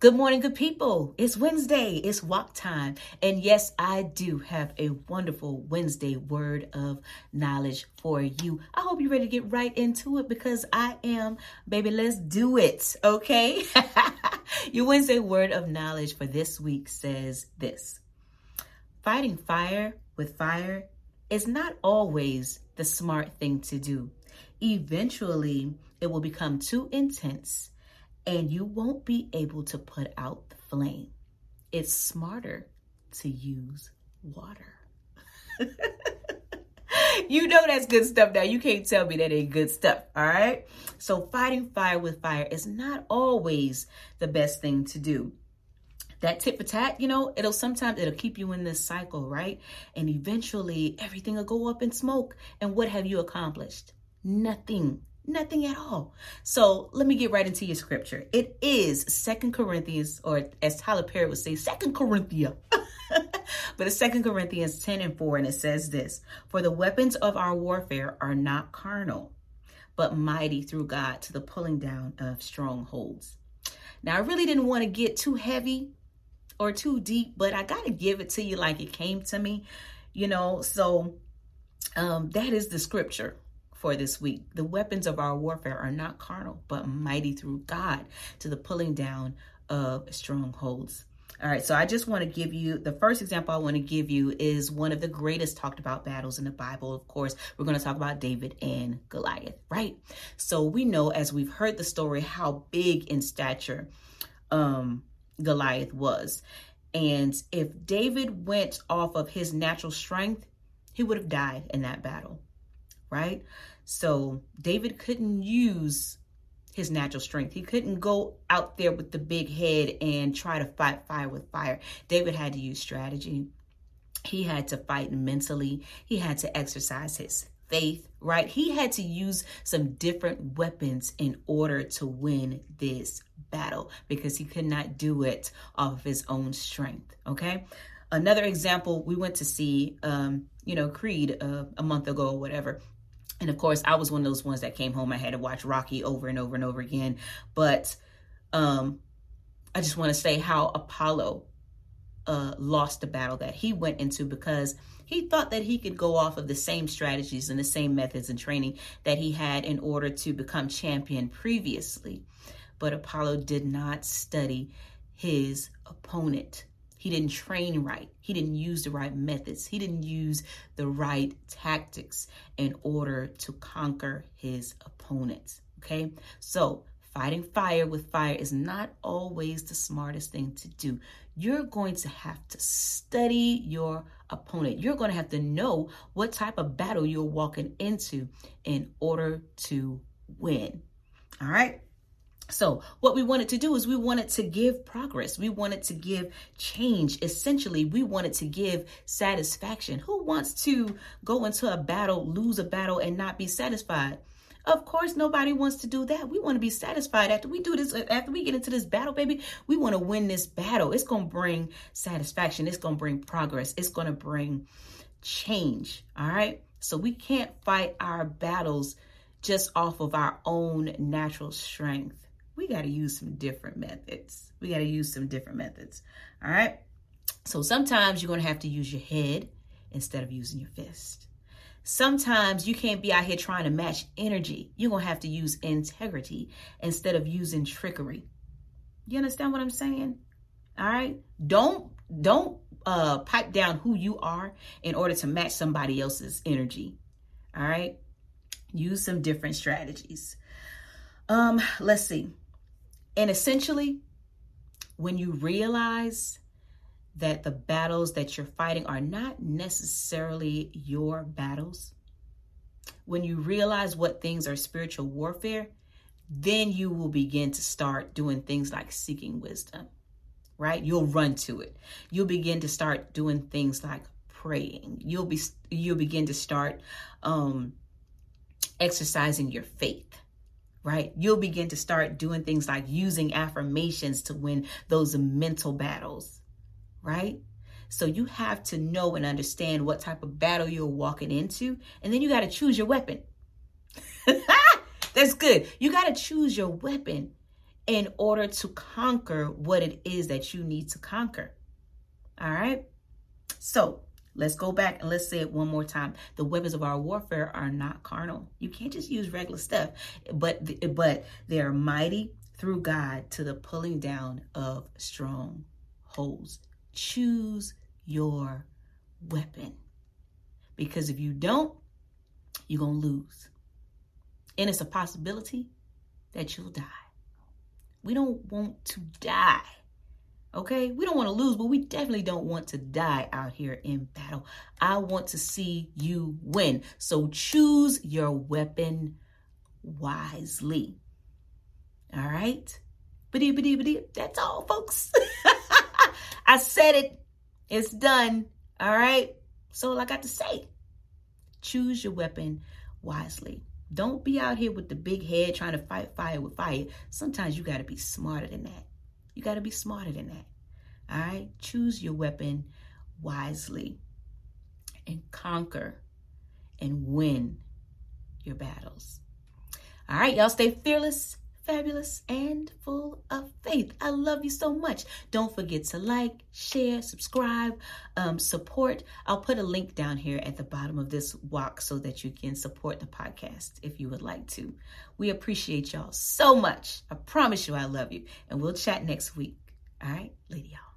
Good morning, good people. It's Wednesday. It's walk time. And yes, I do have a wonderful Wednesday word of knowledge for you. I hope you're ready to get right into it because I am. Baby, let's do it. Okay. Your Wednesday word of knowledge for this week says this Fighting fire with fire is not always the smart thing to do. Eventually, it will become too intense and you won't be able to put out the flame. It's smarter to use water. you know that's good stuff now. You can't tell me that ain't good stuff, all right? So fighting fire with fire is not always the best thing to do. That tit for tat, you know, it'll sometimes it'll keep you in this cycle, right? And eventually everything will go up in smoke. And what have you accomplished? Nothing. Nothing at all. So let me get right into your scripture. It is Second Corinthians, or as Tyler Perry would say, Second Corinthia. but it's Second Corinthians 10 and 4, and it says this For the weapons of our warfare are not carnal, but mighty through God to the pulling down of strongholds. Now, I really didn't want to get too heavy or too deep, but I got to give it to you like it came to me, you know. So um, that is the scripture for this week. The weapons of our warfare are not carnal, but mighty through God to the pulling down of strongholds. All right, so I just want to give you the first example I want to give you is one of the greatest talked about battles in the Bible. Of course, we're going to talk about David and Goliath, right? So we know as we've heard the story how big in stature um, Goliath was. And if David went off of his natural strength, he would have died in that battle right? So David couldn't use his natural strength. He couldn't go out there with the big head and try to fight fire with fire. David had to use strategy. He had to fight mentally. He had to exercise his faith, right? He had to use some different weapons in order to win this battle because he could not do it off of his own strength, okay? Another example, we went to see, um, you know, Creed uh, a month ago or whatever. And of course, I was one of those ones that came home. I had to watch Rocky over and over and over again. But um, I just want to say how Apollo uh, lost the battle that he went into because he thought that he could go off of the same strategies and the same methods and training that he had in order to become champion previously. But Apollo did not study his opponent. He didn't train right. He didn't use the right methods. He didn't use the right tactics in order to conquer his opponents. Okay. So fighting fire with fire is not always the smartest thing to do. You're going to have to study your opponent. You're going to have to know what type of battle you're walking into in order to win. All right. So, what we wanted to do is we wanted to give progress. We wanted to give change. Essentially, we wanted to give satisfaction. Who wants to go into a battle, lose a battle, and not be satisfied? Of course, nobody wants to do that. We want to be satisfied after we do this, uh, after we get into this battle, baby. We want to win this battle. It's going to bring satisfaction, it's going to bring progress, it's going to bring change. All right. So, we can't fight our battles just off of our own natural strength we got to use some different methods. We got to use some different methods. All right. So sometimes you're going to have to use your head instead of using your fist. Sometimes you can't be out here trying to match energy. You're going to have to use integrity instead of using trickery. You understand what I'm saying? All right. Don't don't uh pipe down who you are in order to match somebody else's energy. All right? Use some different strategies. Um let's see. And essentially, when you realize that the battles that you're fighting are not necessarily your battles, when you realize what things are spiritual warfare, then you will begin to start doing things like seeking wisdom, right? You'll run to it. You'll begin to start doing things like praying. You'll be you'll begin to start um exercising your faith right? You'll begin to start doing things like using affirmations to win those mental battles, right? So you have to know and understand what type of battle you're walking into, and then you got to choose your weapon. That's good. You got to choose your weapon in order to conquer what it is that you need to conquer. All right? So, Let's go back and let's say it one more time. The weapons of our warfare are not carnal. You can't just use regular stuff, but but they are mighty through God to the pulling down of strongholds. Choose your weapon. Because if you don't, you're going to lose. And it's a possibility that you'll die. We don't want to die. Okay, we don't want to lose, but we definitely don't want to die out here in battle. I want to see you win. So choose your weapon wisely. All right. That's all, folks. I said it. It's done. All right. So all I got to say. Choose your weapon wisely. Don't be out here with the big head trying to fight fire with fire. Sometimes you got to be smarter than that. You got to be smarter than that. All right? Choose your weapon wisely and conquer and win your battles. All right, y'all stay fearless, fabulous, and full of faith. I love you so much. Don't forget to like, share, subscribe, um, support. I'll put a link down here at the bottom of this walk so that you can support the podcast if you would like to. We appreciate y'all so much. I promise you I love you. And we'll chat next week. All right, lady y'all.